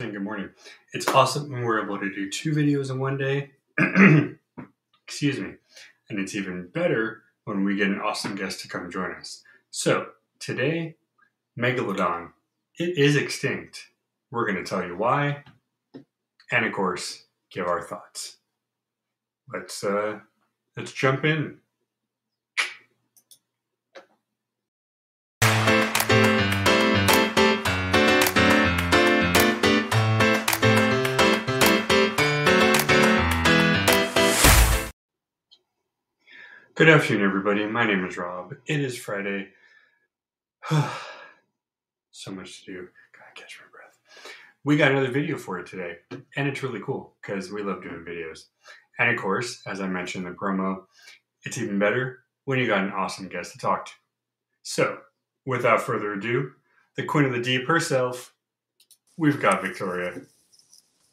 good morning. It's awesome when we're able to do two videos in one day. Excuse me. And it's even better when we get an awesome guest to come join us. So, today, Megalodon. It is extinct. We're going to tell you why, and of course, give our thoughts. Let's uh let's jump in. Good afternoon, everybody. My name is Rob. It is Friday. so much to do. Gotta catch my breath. We got another video for you today, and it's really cool because we love doing videos. And of course, as I mentioned in the promo, it's even better when you got an awesome guest to talk to. So, without further ado, the queen of the deep herself, we've got Victoria.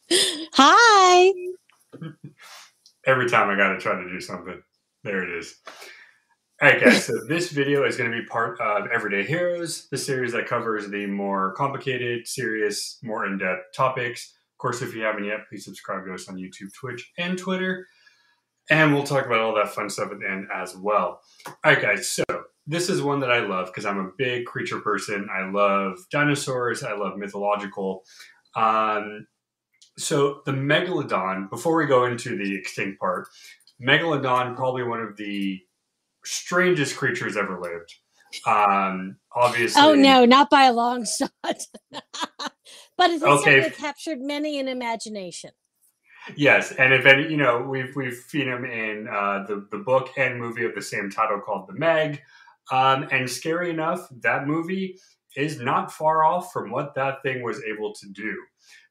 Hi. Every time I gotta try to do something. There it is. All right, guys. So this video is going to be part of Everyday Heroes, the series that covers the more complicated, serious, more in-depth topics. Of course, if you haven't yet, please subscribe to us on YouTube, Twitch, and Twitter. And we'll talk about all that fun stuff at the end as well. All right, guys. So this is one that I love because I'm a big creature person. I love dinosaurs. I love mythological. Um, so the megalodon. Before we go into the extinct part, Megalodon, probably one of the strangest creatures ever lived. Um, obviously. Oh no, not by a long shot. but it's okay. captured many an imagination. Yes, and if any, you know, we've we've seen him in uh, the the book and movie of the same title called The Meg. Um, and scary enough, that movie is not far off from what that thing was able to do.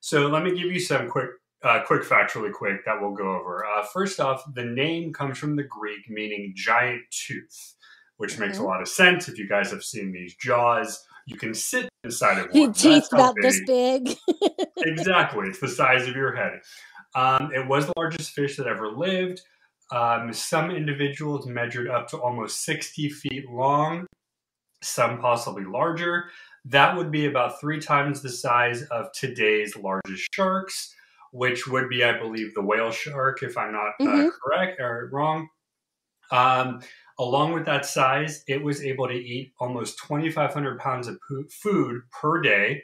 So let me give you some quick uh, quick facts, really quick, that we'll go over. Uh, first off, the name comes from the Greek meaning giant tooth, which mm-hmm. makes a mm-hmm. lot of sense. If you guys have seen these jaws, you can sit inside of one. Teeth about big. this big. exactly, it's the size of your head. Um, it was the largest fish that ever lived. Um, some individuals measured up to almost 60 feet long, some possibly larger. That would be about three times the size of today's largest sharks which would be, I believe, the whale shark, if I'm not uh, mm-hmm. uh, correct or wrong. Um, along with that size, it was able to eat almost 2,500 pounds of food per day.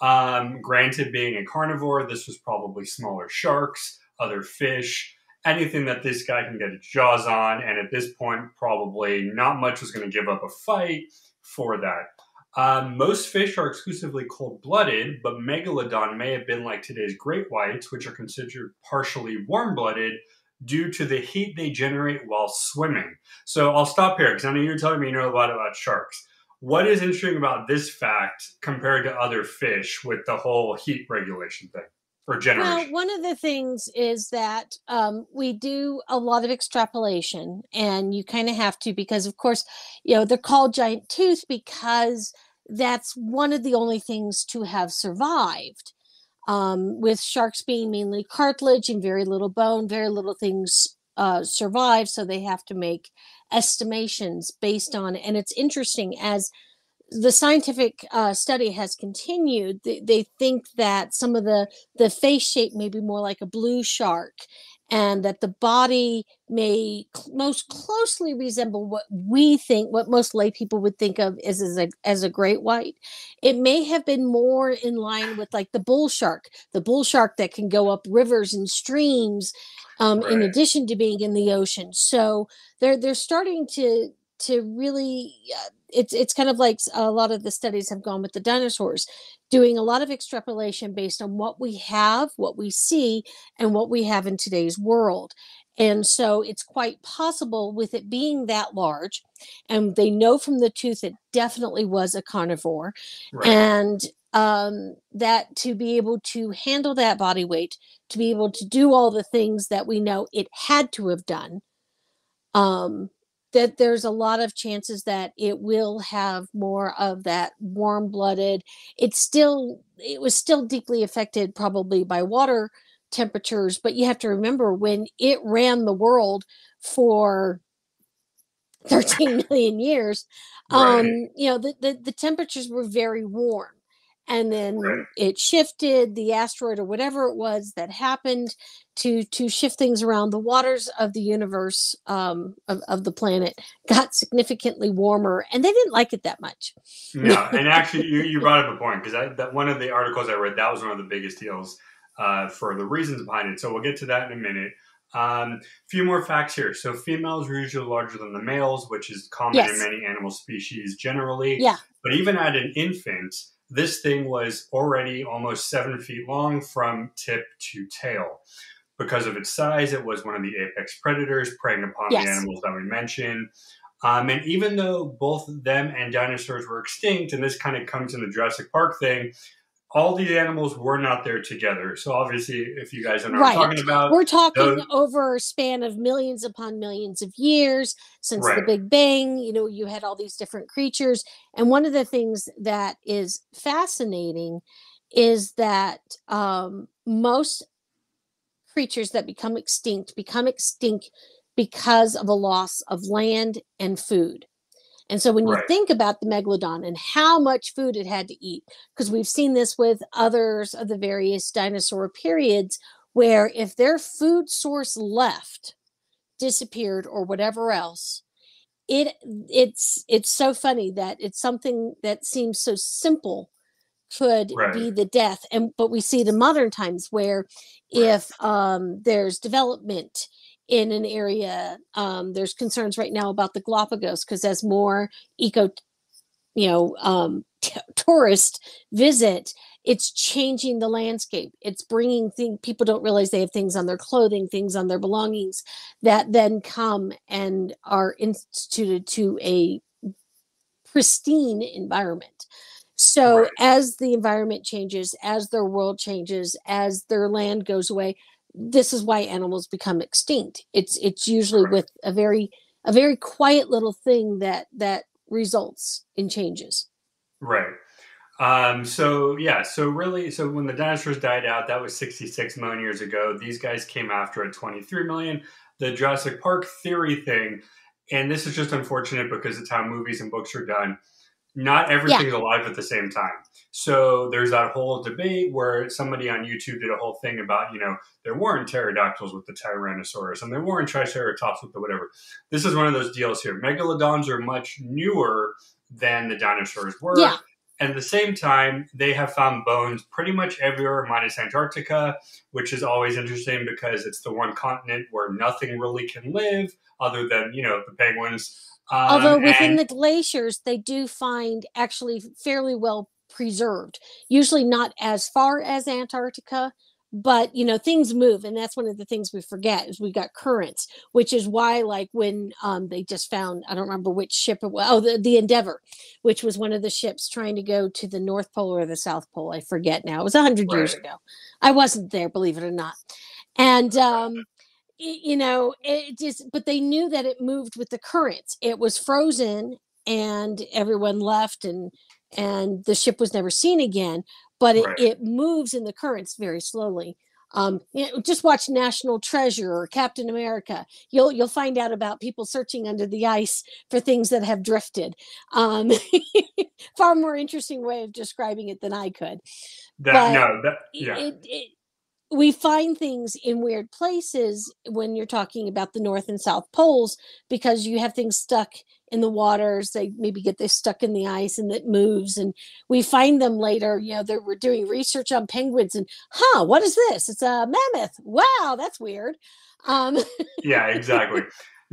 Um, granted, being a carnivore, this was probably smaller sharks, other fish, anything that this guy can get his jaws on. And at this point, probably not much was going to give up a fight for that. Um, most fish are exclusively cold blooded, but megalodon may have been like today's great whites, which are considered partially warm blooded due to the heat they generate while swimming. So I'll stop here because I know you're telling me you know a lot about sharks. What is interesting about this fact compared to other fish with the whole heat regulation thing? Or generation? Well, one of the things is that um, we do a lot of extrapolation, and you kind of have to because, of course, you know they're called giant tooth because that's one of the only things to have survived. Um, with sharks being mainly cartilage and very little bone, very little things uh, survive. So they have to make estimations based on. And it's interesting as the scientific uh, study has continued. They, they, think that some of the the face shape may be more like a blue shark, and that the body may cl- most closely resemble what we think, what most lay people would think of as, as a as a great white. It may have been more in line with like the bull shark, the bull shark that can go up rivers and streams, um, right. in addition to being in the ocean. So they're they're starting to to really uh, it's it's kind of like a lot of the studies have gone with the dinosaurs doing a lot of extrapolation based on what we have what we see and what we have in today's world and so it's quite possible with it being that large and they know from the tooth it definitely was a carnivore right. and um, that to be able to handle that body weight to be able to do all the things that we know it had to have done um, that there's a lot of chances that it will have more of that warm blooded it's still it was still deeply affected probably by water temperatures but you have to remember when it ran the world for 13 million years right. um you know the, the the temperatures were very warm and then Right. it shifted the asteroid or whatever it was that happened to to shift things around the waters of the universe um, of, of the planet got significantly warmer and they didn't like it that much No, and actually, you, you brought up a point because that one of the articles I read that was one of the biggest deals uh, for the reasons behind it. So we'll get to that in a minute. Um, few more facts here. So females are usually larger than the males, which is common in many animal species generally. yeah But even at an infant, this thing was already almost seven feet long from tip to tail. Because of its size, it was one of the apex predators preying upon Yes. the animals that we mentioned. Um, and even though both them and dinosaurs were extinct, and this kind of comes in the Jurassic Park thing, all these animals were not there together. So obviously, if you guys don't know what I'm Right. talking about, we're talking those- over a span of millions upon millions of years since the big bang you know you had all these different creatures and one of the things that is fascinating is that um, most creatures that become extinct become extinct because of a loss of land and food and so when you think about the megalodon and how much food it had to eat because we've seen this with others of the various dinosaur periods where if their food source left disappeared or whatever else it it's it's so funny that it's something that seems so simple could Right. be the death. And but we see in modern times where if um there's development in an area um there's concerns right now about the galapagos because as more eco you know um t- tourist visit it's changing the landscape it's bringing things people don't realize they have things on their clothing things on their belongings that then come and are instituted to a pristine environment so Right. as the environment changes as their world changes as their land goes away this is why animals become extinct it's it's usually Right. with a very a very quiet little thing that that results in changes Right. Um, so yeah, so really, so when the dinosaurs died out, that was 66 million years ago. These guys came after at 23 million. The Jurassic Park theory thing, and this is just unfortunate because it's how movies and books are done. Not everything's alive at the same time. So there's that whole debate where somebody on YouTube did a whole thing about, you know, there weren't pterodactyls with the Tyrannosaurus and there weren't Triceratops with the whatever. This is one of those deals here. Megalodons are much newer than the dinosaurs were. Yeah. And at the same time, they have found bones pretty much everywhere, minus Antarctica, which is always interesting because it's the one continent where nothing really can live other than, you know, the penguins. Um, although within and- the glaciers they do find actually fairly well preserved usually not as far as antarctica but you know things move and that's one of the things we forget is we got currents which is why like when um they just found i don't remember which ship it was oh the, the endeavor which was one of the ships trying to go to the north pole or the south pole i forget now it was 100 years ago. I wasn't there believe it or not. And um y- you know it just but they knew that it moved with the currents. It was frozen and everyone left and and the ship was never seen again but it, Right. it moves in the currents very slowly. Um you know, just watch national treasure or captain america. You'll you'll find out about people searching under the ice for things that have drifted. Um far more interesting way of describing it than i could. That, but no, that, yeah. it, it, we find things in weird places when you're talking about the north and south poles because you have things stuck in the waters they maybe get this stuck in the ice and it moves and we find them later you know they were doing research on penguins and huh what is this it's a mammoth wow that's weird um yeah, exactly.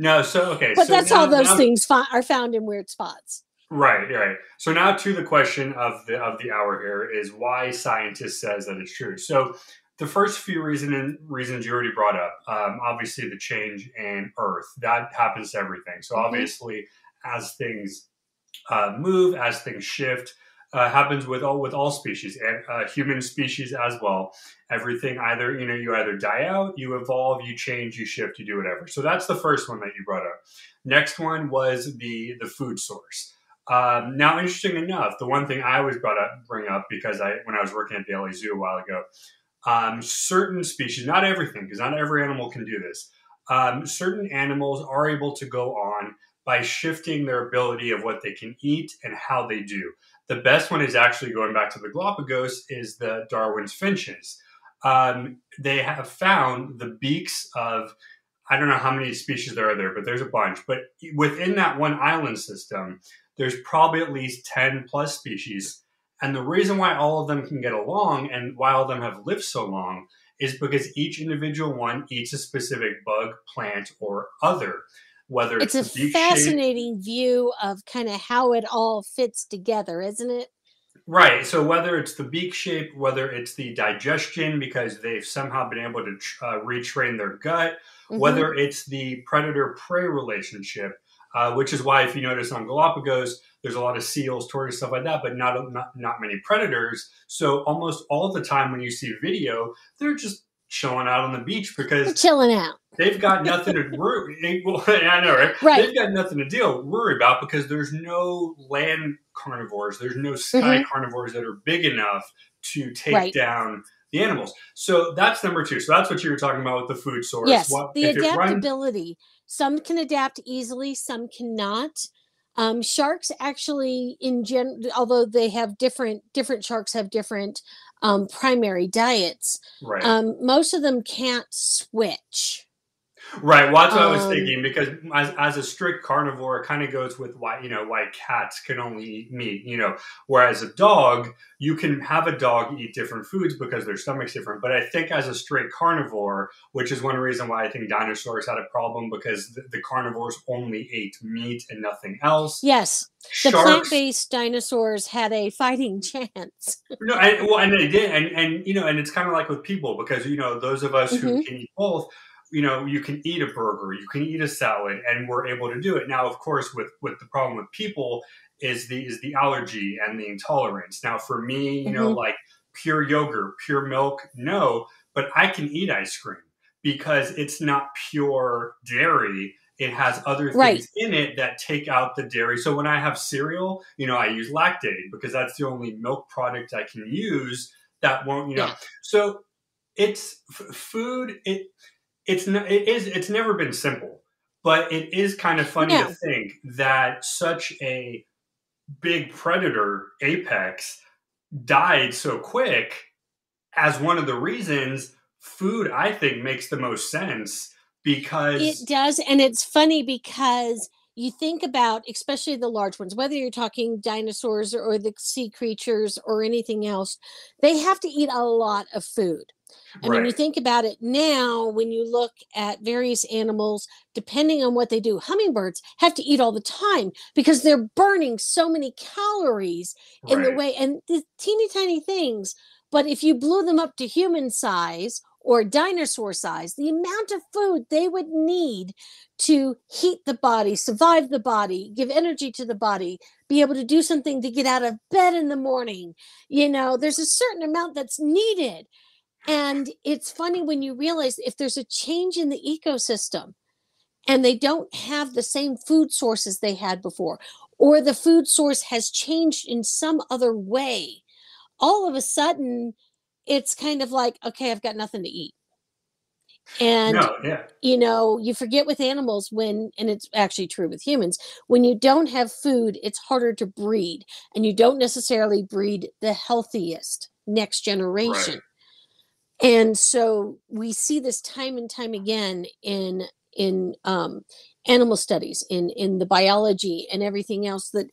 No, so, okay. but so that's now- how those now- things fi- are found in weird spots Right, right. So now to the question of the of the hour here is why scientists says that it's true. So the first few reason reasons you already brought up, um, obviously the change in Earth that happens to everything. So Mhm. obviously, as things uh, move, as things shift, uh, happens with all with all species and uh, human species as well. Everything either you know you either die out, you evolve, you change, you shift, you do whatever. So that's the first one that you brought up. Next one was the the food source. Um, now, interesting enough, the one thing I always brought up, bring up because I, when I was working at the LA Zoo a while ago, um, certain species, not everything, because not every animal can do this. Um, certain animals are able to go on by shifting their ability of what they can eat and how they do. The best one is actually going back to the Galapagos is the Darwin's finches. Um, they have found the beaks of I don't know how many species there are there, but there's a bunch. But within that one island system, there's probably at least 10 plus species. And the reason why all of them can get along and why all of them have lived so long is because each individual one eats a specific bug, plant, or other. Whether it's, it's a fascinating shape, view of kind of how it all fits together, isn't it? Right. So whether it's the beak shape, whether it's the digestion because they've somehow been able to uh, retrain their gut, mm-hmm. whether it's the predator prey relationship, uh, which is why if you notice on Galapagos, there's a lot of seals, tortoises, stuff like that, but not, not not many predators. So almost all the time when you see video, they're just chilling out on the beach because they're chilling out. They've got nothing to worry. Well, I know, right? Right. They've got nothing to deal worry about because there's no land carnivores, there's no sky mm-hmm. carnivores that are big enough to take right. down the animals. So that's number two. So that's what you were talking about with the food source. Yes, what, the adaptability. Some can adapt easily, some cannot. Um, sharks actually, in gen, although they have different different sharks have different um, primary diets. Right. Um, most of them can't switch. Right. Well, that's what um, I was um, thinking because as, as a strict carnivore, it kind of goes with why you know why cats can only eat meat. You know, whereas a dog, you can have a dog eat different foods because their stomach's different. But I think as a strict carnivore, which is one reason why I think dinosaurs had a problem because the, the carnivores only ate meat and nothing else. Yes, the plant-based dinosaurs had a fighting chance. no, and, well, and they did, and and you know, and it's kind of like with people because you know those of us mm-hmm. who can eat both you know you can eat a burger you can eat a salad and we're able to do it now of course with with the problem with people is the is the allergy and the intolerance now for me you mm-hmm. know like pure yogurt pure milk no but i can eat ice cream because it's not pure dairy it has other things right. in it that take out the dairy so when i have cereal you know i use Lactaid because that's the only milk product i can use that won't you know yeah. so it's f- food it it's it is it's never been simple, but it is kind of funny yeah. to think that such a big predator apex died so quick as one of the reasons food I think makes the most sense because it does and it's funny because you think about especially the large ones whether you're talking dinosaurs or, or the sea creatures or anything else they have to eat a lot of food and right. when you think about it now, when you look at various animals, depending on what they do, hummingbirds have to eat all the time because they're burning so many calories in right. the way and the teeny tiny things. But if you blew them up to human size or dinosaur size, the amount of food they would need to heat the body, survive the body, give energy to the body, be able to do something to get out of bed in the morning. You know, there's a certain amount that's needed. And it's funny when you realize if there's a change in the ecosystem and they don't have the same food sources they had before, or the food source has changed in some other way, all of a sudden it's kind of like, okay, I've got nothing to eat. And no, yeah. you know, you forget with animals when, and it's actually true with humans, when you don't have food, it's harder to breed, and you don't necessarily breed the healthiest next generation. Right and so we see this time and time again in in um, animal studies in in the biology and everything else that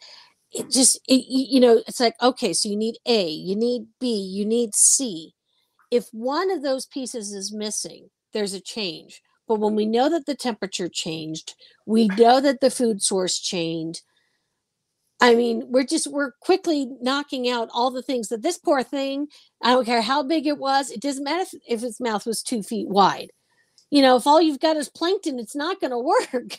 it just it, you know it's like okay so you need a you need b you need c. If one of those pieces is missing there's a change. But when we know that the temperature changed we know that the food source changed I mean, we're just we're quickly knocking out all the things that this poor thing. I don't care how big it was. It doesn't matter if, if its mouth was two feet wide. You know, if all you've got is plankton, it's not going to work.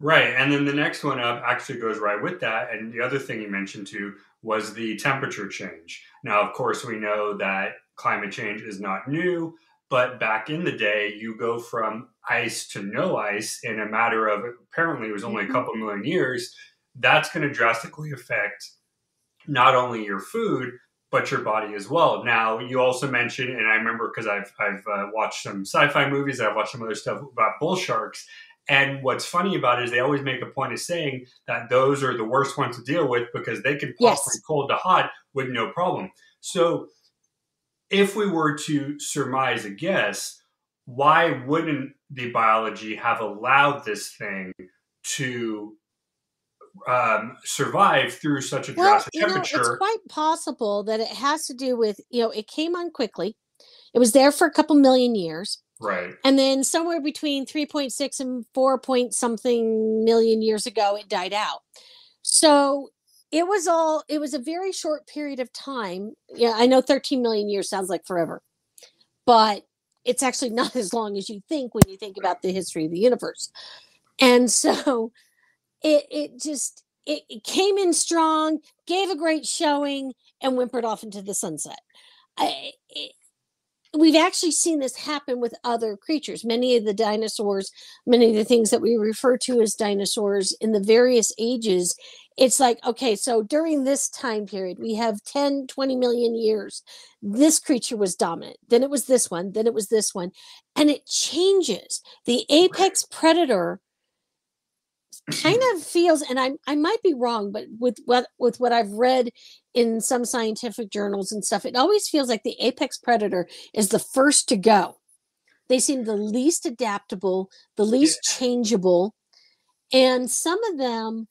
Right, and then the next one up actually goes right with that. And the other thing you mentioned too was the temperature change. Now, of course, we know that climate change is not new, but back in the day, you go from ice to no ice in a matter of apparently it was only a mm-hmm. couple million years that's going to drastically affect not only your food but your body as well. Now, you also mentioned, and I remember because I've I've uh, watched some sci-fi movies, I've watched some other stuff about bull sharks, And what's funny about it is they always make a point of saying that those are the worst ones to deal with because they can pop Yes. from cold to hot with no problem. So if we were to surmise a guess, why wouldn't the biology have allowed this thing to um, survive through such a Well, drastic you know, temperature? it's quite possible that it has to do with, you know, it came on quickly. It was there for a couple million years. right. And then somewhere between 3.6 and 4 point something million years ago, it died out. So it was all, it was a very short period of time. Yeah, I know 13 million years sounds like forever, but it's actually not as long as you think when you think about the history of the universe. And so it, it just, it, it came in strong, gave a great showing, and whimpered off into the sunset. I, it, we've actually seen this happen with other creatures. Many of the dinosaurs, many of the things that we refer to as dinosaurs in the various ages, it's like, okay, so during this time period, we have 10, 20 million years. This creature was dominant. Then it was this one. Then it was this one. And it changes. The apex predator kind of feels and I I might be wrong but with what with what I've read in some scientific journals and stuff it always feels like the apex predator is the first to go. They seem the least adaptable, the least changeable and some of them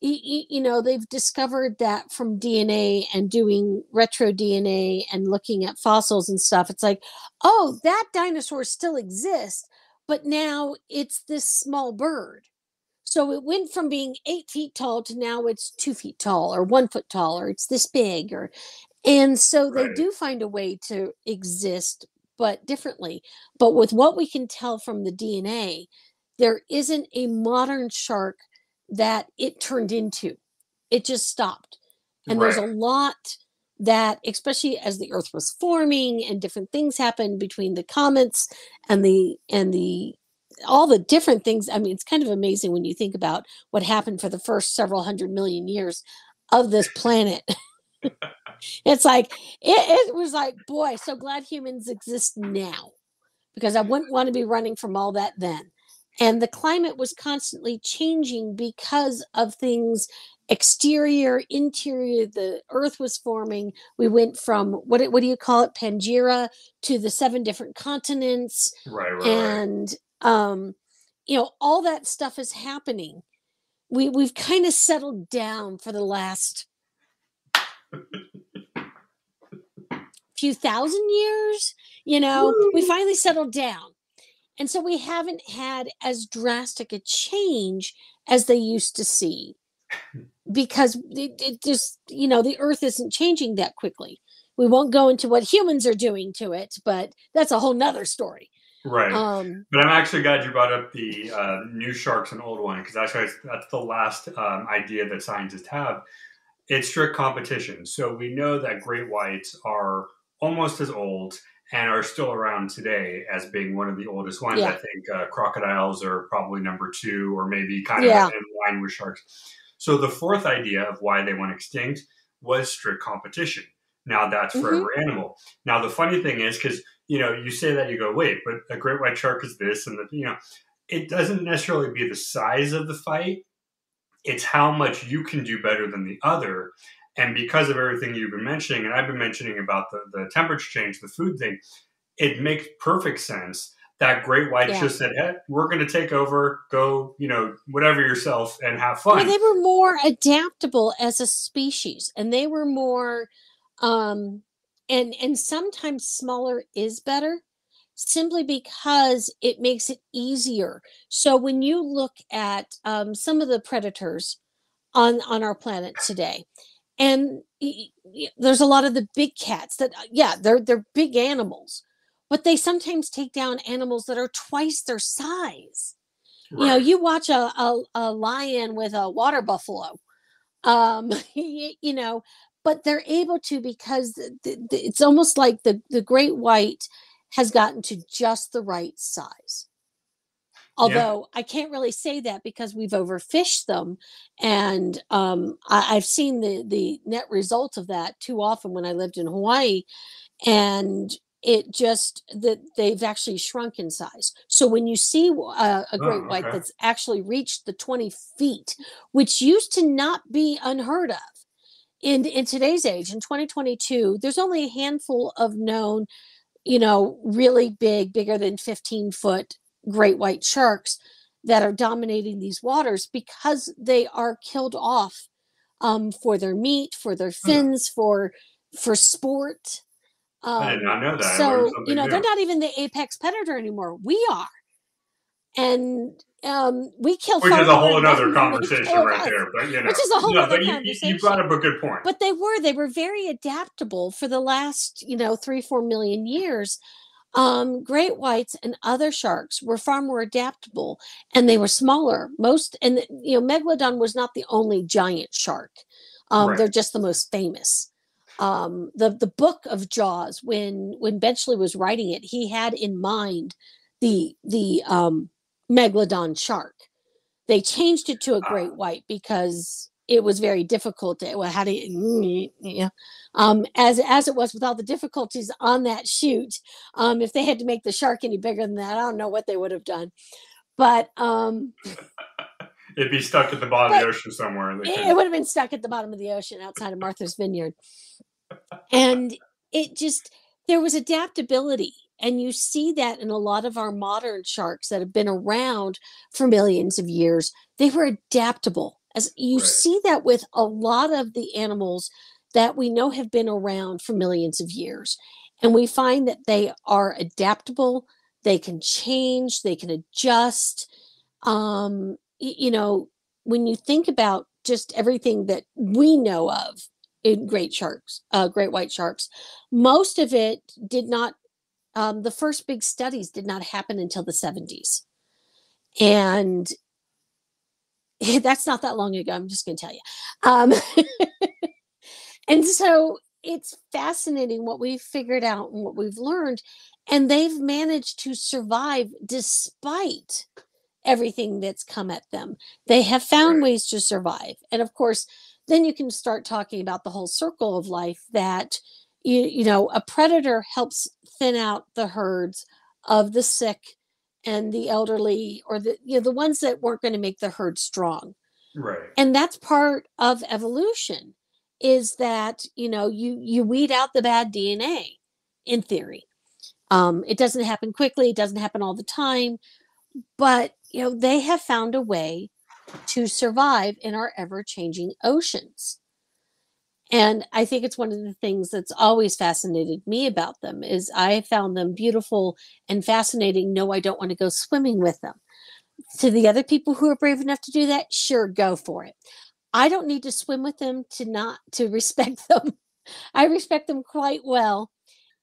you know they've discovered that from DNA and doing retro DNA and looking at fossils and stuff it's like oh that dinosaur still exists but now it's this small bird so it went from being eight feet tall to now it's two feet tall or one foot tall or it's this big or and so they do find a way to exist but differently. But with what we can tell from the dna there isn't a modern shark that it turned into. It just stopped. And there's a lot that especially as the earth was forming and different things happened between the comets and the and the all the different things i mean it's kind of amazing when you think about what happened for the first several hundred million years of this planet. It's like it, it was like boy so glad humans exist now because i wouldn't want to be running from all that then. And the climate was constantly changing because of things exterior interior the earth was forming. We went from what what do you call it? Pangea to the seven different continents right, right. and um you know all that stuff is happening. We we've kind of settled down for the last few thousand years you know we finally settled down. And so we haven't had as drastic a change as they used to see because it, it just you know the earth isn't changing that quickly. We won't go into what humans are doing to it but that's a whole nother story Right. um But I'm actually glad you brought up the uh, new sharks and old one because actually that's, that's the last um, idea that scientists have. It's strict competition. So we know that great whites are almost as old and are still around today as being one of the oldest ones. I think uh, crocodiles are probably number two or maybe kind of Yeah. in line with sharks. So the fourth idea of why they went extinct was strict competition. Now that's for Mhm. every animal. Now the funny thing is because you know you say that you go wait, but a great white shark is this and the you know it doesn't necessarily be the size of the fight. It's how much you can do better than the other. And because of everything you've been mentioning, and I've been mentioning about the, the temperature change, the food thing, it makes perfect sense that great whites Yeah. just said, hey, we're going to take over, go, you know, whatever yourself and have fun. they were more adaptable as a species and they were more um and and sometimes smaller is better simply because it makes it easier. So when you look at um, some of the predators on on our planet today and there's a lot of the big cats that uh, yeah they're they're big animals but they sometimes take down animals that are twice their size. You know you watch a, a, a lion with a water buffalo um y- you know but they're able to because th- th- it's almost like the the great white has gotten to just the right size. Although i can't really say that because we've overfished them and um I, i've seen the the net result of that too often when i lived in hawaii and it just that they've actually shrunk in size. So when you see uh, a great Oh, white that's actually reached the 20 feet, which used to not be unheard of in in today's age in 2022, there's only a handful of known, you know, really big, bigger than 15 foot great white sharks that are dominating these waters because they are killed off um, for their meat, for their fins, for for sport. Um, I did not know that. So you know new. they're not even the apex predator anymore. We are, and um, we kill. Which is a whole other them than they conversation right us. there. But you know, Which is a whole no, other but you, you- you brought up a good point. But they were they were very adaptable for the last you know three four million years. Um, great whites and other sharks were far more adaptable, and they were smaller. Most and you know megalodon was not the only giant shark. Um, Right. They're just the most famous. Um, the the book of Jaws, when when Benchley was writing it, he had in mind the the um, megalodon shark. They changed it to a great Ah. white because it was very difficult. To, well, how do you, yeah, um, as as it was with all the difficulties on that shoot. Um, if they had to make the shark any bigger than that, I don't know what they would have done. But um, It'd be stuck at the bottom of the ocean somewhere. it, it would have been stuck at the bottom of the ocean outside of Martha's Vineyard. And it just, there was adaptability. And you see that in a lot of our modern sharks that have been around for millions of years. They were adaptable. As you Right. see that with a lot of the animals that we know have been around for millions of years. And we find that they are adaptable, they can change, they can adjust. Um, you know, when you think about just everything that we know of in great sharks, uh, great white sharks, most of it did not, um, the first big studies did not happen until the 70s. And that's not that long ago. I'm just going to tell you. Um, and so it's fascinating what we've figured out and what we've learned. And they've managed to survive despite everything that's come at them. They have found Right. ways to survive. And of course, then you can start talking about the whole circle of life that you, you know, a predator helps thin out the herds of the sick and the elderly or the you know the ones that weren't going to make the herd strong. Right. and that's part of evolution is that you know you you weed out the bad dna in theory. Um it doesn't happen quickly it doesn't happen all the time but you know they have found a way to survive in our ever changing oceans and i think it's one of the things that's always fascinated me about them is i found them beautiful and fascinating. No i don't want to go swimming with them. To the other people who are brave enough to do that sure go for it. I don't need to swim with them to not to respect them. I respect them quite well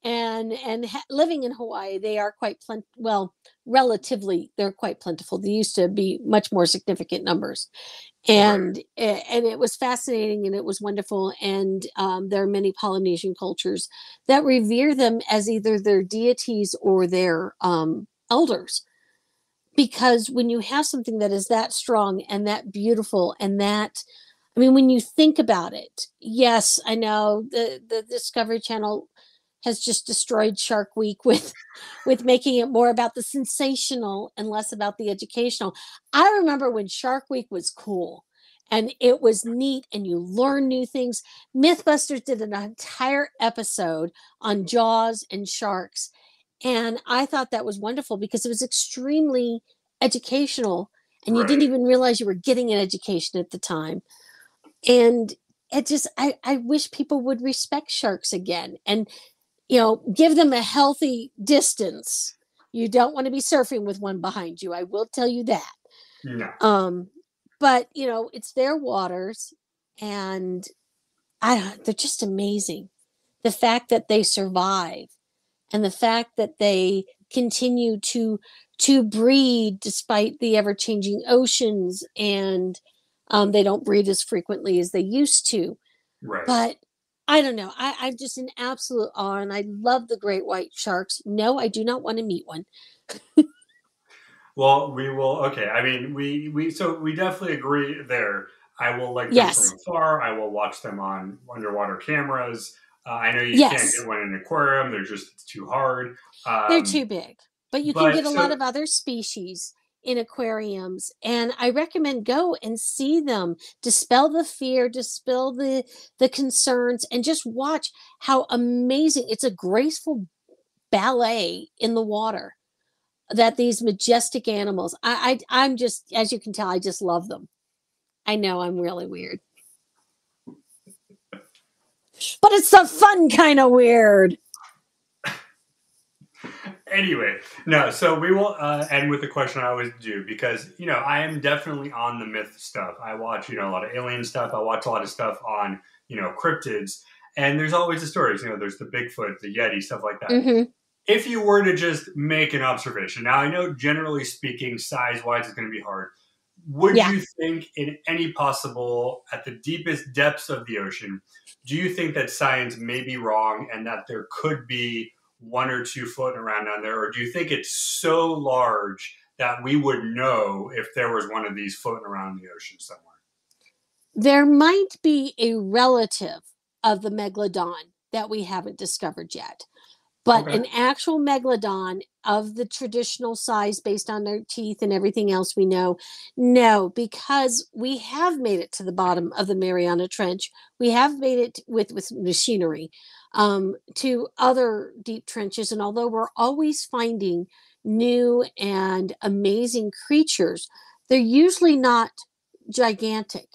and and ha- living in hawaii they are quite plen- well relatively they're quite plentiful. They used to be much more significant numbers. And a- and it was fascinating and it was wonderful and um, there are many polynesian cultures that revere them as either their deities or their um, elders. Because when you have something that is that strong and that beautiful and that i mean when you think about it yes i know the the discovery channel has just destroyed shark week with with making it more about the sensational and less about the educational. I remember when shark week was cool and it was neat and you learn new things. Mythbusters did an entire episode on jaws and sharks and i thought that was wonderful because it was extremely educational and you didn't even realize you were getting an education at the time. And it just I, I wish people would respect sharks again. And you know give them a healthy distance you don't want to be surfing with one behind you i will tell you that No. um but you know it's their waters and i they're just amazing the fact that they survive and the fact that they continue to to breed despite the ever changing oceans and um, they don't breed as frequently as they used to Right. but I don't know. I, I'm just in absolute awe, and I love the great white sharks. No, I do not want to meet one. Well, we will. Okay, I mean, we we so we definitely agree there. I will like them Yes. from afar. I will watch them on underwater cameras. Uh, I know you Yes. can't get one in an aquarium; they're just too hard. Um, They're too big, but you can get a lot of other species in aquariums, and I recommend go and see them. Dispel the fear, dispel the the concerns, and just watch how amazing it's a graceful ballet in the water that these majestic animals. I, I I'm just as you can tell, I just love them. I know I'm really weird. But it's the fun kind of weird. Anyway, no. So we will uh, end with the question I always do because you know I am definitely on the myth stuff. I watch you know a lot of alien stuff. I watch a lot of stuff on you know cryptids, and there's always the stories. You know, there's the Bigfoot, the Yeti, stuff like that. hmm If you were to just make an observation, now I know generally speaking, size wise, it's going to be hard. Would Yeah. you think, in any possible, at the deepest depths of the ocean, do you think that science may be wrong and that there could be one or two floating around down there, or do you think it's so large that we would know if there was one of these floating around in the ocean somewhere? there might be a relative of the megalodon that we haven't discovered yet. But Okay. an actual megalodon of the traditional size based on their teeth and everything else we know, no, because we have made it to the bottom of the Mariana Trench. We have made it with, with machinery um, to other deep trenches. And although we're always finding new and amazing creatures, they're usually not gigantic.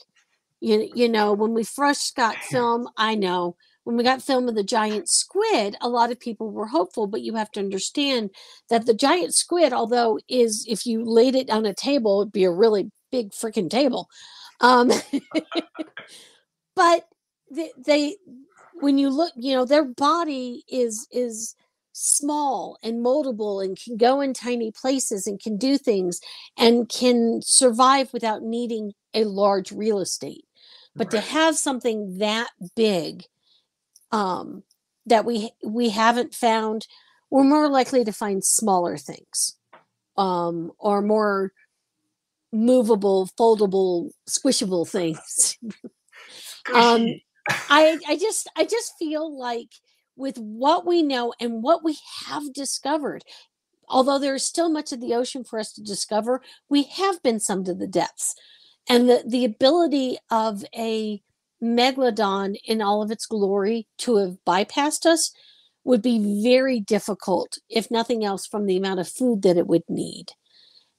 You, you know, when we first got film, I know when we got film of the giant squid, a lot of people were hopeful, but you have to understand that the giant squid, although is if you laid it on a table, it'd be a really big freaking table. Um, but they, they, when you look, you know, their body is is small and moldable and can go in tiny places and can do things and can survive without needing a large real estate. But to have something that big um that we we haven't found we're more likely to find smaller things um or more movable foldable squishable things. Um. I I just I just feel like with what we know and what we have discovered, although there is still much of the ocean for us to discover, we have been some to the depths. And the, the ability of a megalodon in all of its glory to have bypassed us would be very difficult, if nothing else, from the amount of food that it would need.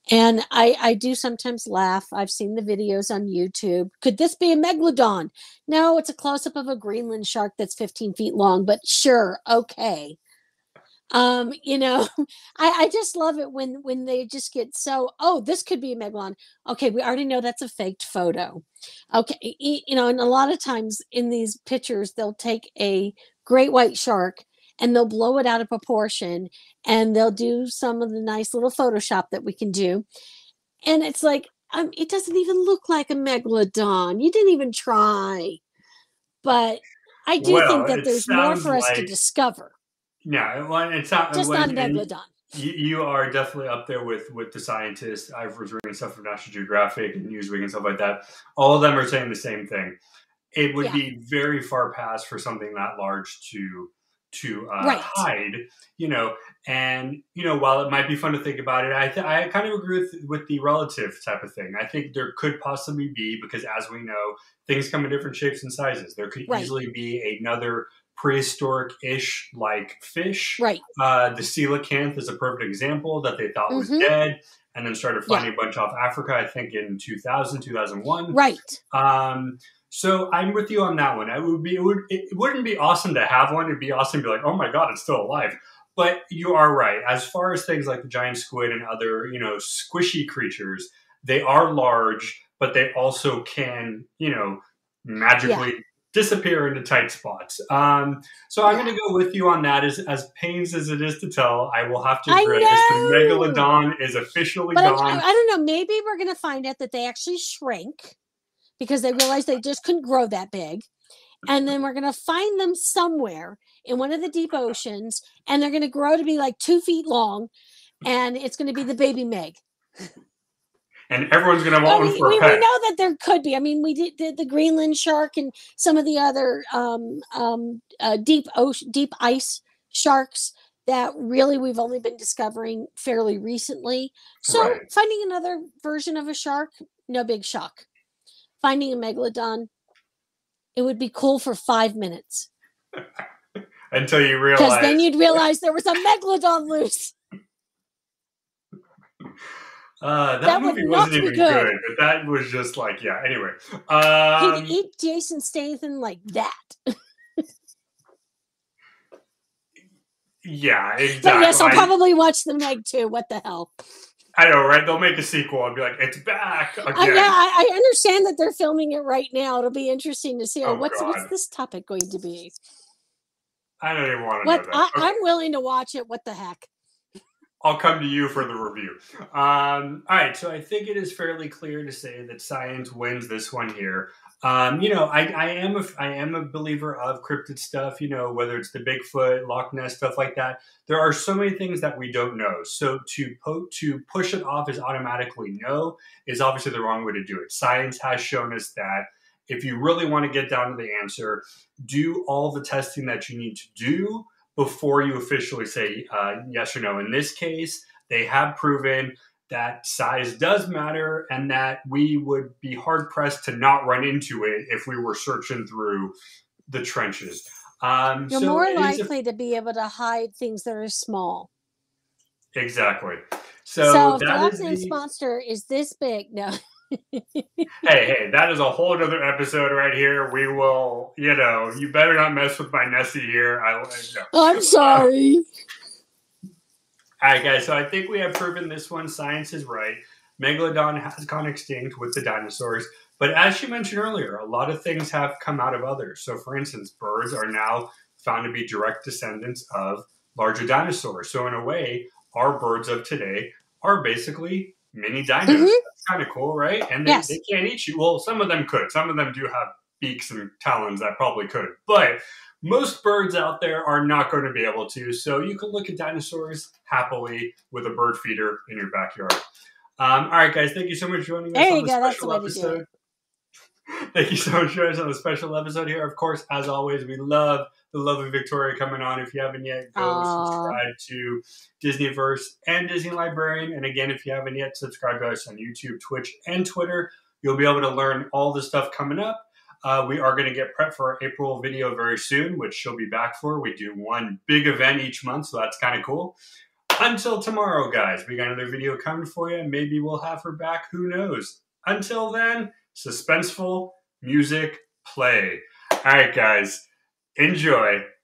And I, I do sometimes laugh. I've seen the videos on YouTube. Could this be a megalodon? No, it's a close up of a Greenland shark that's 15 feet long, but sure, okay. Um, you know, I, I just love it when when they just get so, oh, this could be a megalodon. Okay, we already know that's a faked photo. Okay, you know, and a lot of times in these pictures, they'll take a great white shark and they'll blow it out of proportion and they'll do some of the nice little Photoshop that we can do. And it's like, um, it doesn't even look like a megalodon. You didn't even try. But I do Well, think that there's more for us to discover, Yeah, well, it's not just when- not a megalodon. You, you are definitely up there with with the scientists. I was reading stuff from National Geographic and Newsweek and stuff like that. All of them are saying the same thing. It would Yeah. be very far past for something that large to to uh, Right. hide, you know. And you know, while it might be fun to think about it, I th- I kind of agree with with the relative type of thing. I think there could possibly be because, as we know, things come in different shapes and sizes. There could Right. easily be another prehistoric-ish like fish Right. uh, the coelacanth is a perfect example that they thought was Mhm. dead and then started Yeah. finding a bunch off Africa, I think in 2000, 2001. Right. Um, so I'm with you on that one. I would be, it, would, it wouldn't be awesome to have one. It'd be awesome to be like, oh my God, it's still alive. But you are right. As far as things like the giant squid and other, you know, squishy creatures, they are large, but they also can, you know, magically disappear into tight spots. Um, so I'm Yeah. going to go with you on that. As as pains as it is to tell, I will have to agree. The megalodon is officially But gone. I, I don't know. Maybe we're going to find out that they actually shrink because they realized they just couldn't grow that big. And then we're going to find them somewhere in one of the deep oceans, and they're going to grow to be like two feet long, and it's going to be the baby Meg. and everyone's going to want one we, for we, a we know that there could be. I mean, we did, did the Greenland shark and some of the other um, um, uh, deep ocean, deep ice sharks that really we've only been discovering fairly recently. So Right. finding another version of a shark, no big shock. Finding a megalodon, it would be cool for five minutes Until you realize because then you'd realize there was a megalodon loose. uh, that, that movie wasn't even good. good. but that was just like yeah. Anyway, um, could eat Jason Statham like that. yeah, exactly. But yes, I'll probably watch the Meg too. What the hell? I know, right? They'll make a sequel and be like, "It's back again." Uh, yeah, I, I understand that they're filming it right now. It'll be interesting to see. Oh, what's what's this topic going to be? I don't even want to What know I, that. Okay, I'm willing to watch it. What the heck? I'll come to you for the review. Um, all right, so I think it is fairly clear to say that science wins this one here. Um, you know, I, I am a, I am a believer of cryptid stuff. You know, whether it's the Bigfoot, Loch Ness, stuff like that. There are so many things that we don't know. So to po- to push it off as automatically no is obviously the wrong way to do it. Science has shown us that if you really want to get down to the answer, do all the testing that you need to do before you officially say uh, yes or no. In this case, they have proven that size does matter and that we would be hard pressed to not run into it if we were searching through the trenches. Um, You're so more is a- likely to be able to hide things that are small. exactly. So, So, if the that is the, monster is this big, no. hey, hey, that is a whole other episode right here. We will, you know, you better not mess with my Nessie here. I, no. I'm sorry. All right, guys. So I think we have proven this one. Science is right. Megalodon has gone extinct with the dinosaurs. But as you mentioned earlier, a lot of things have come out of others. So, for instance, birds are now found to be direct descendants of larger dinosaurs. So, in a way, our birds of today are basically mini dinos. Mhm. That's kind of cool, right? And they, Yes. they can't eat you. Well, some of them could. Some of them do have beaks and talons that probably could. But most birds out there are not going to be able to. So you can look at dinosaurs happily with a bird feeder in your backyard. Um, all right, guys, thank you so much for joining us There on the go, special way to do it. episode. Thank you so much for joining us on the special episode here. Of course, as always, we love the lovely Victoria coming on. If you haven't yet, go Aw. subscribe to Disneyverse and Disney Librarian. And again, if you haven't yet, subscribe to us on YouTube, Twitch, and Twitter. You'll be able to learn all the stuff coming up. Uh, we are going to get prepped for our April video very soon, which she'll be back for. We do one big event each month, so that's kind of cool. Until tomorrow, guys, we got another video coming for you. Maybe we'll have her back. Who knows? Until then, suspenseful music play. All right, guys, enjoy.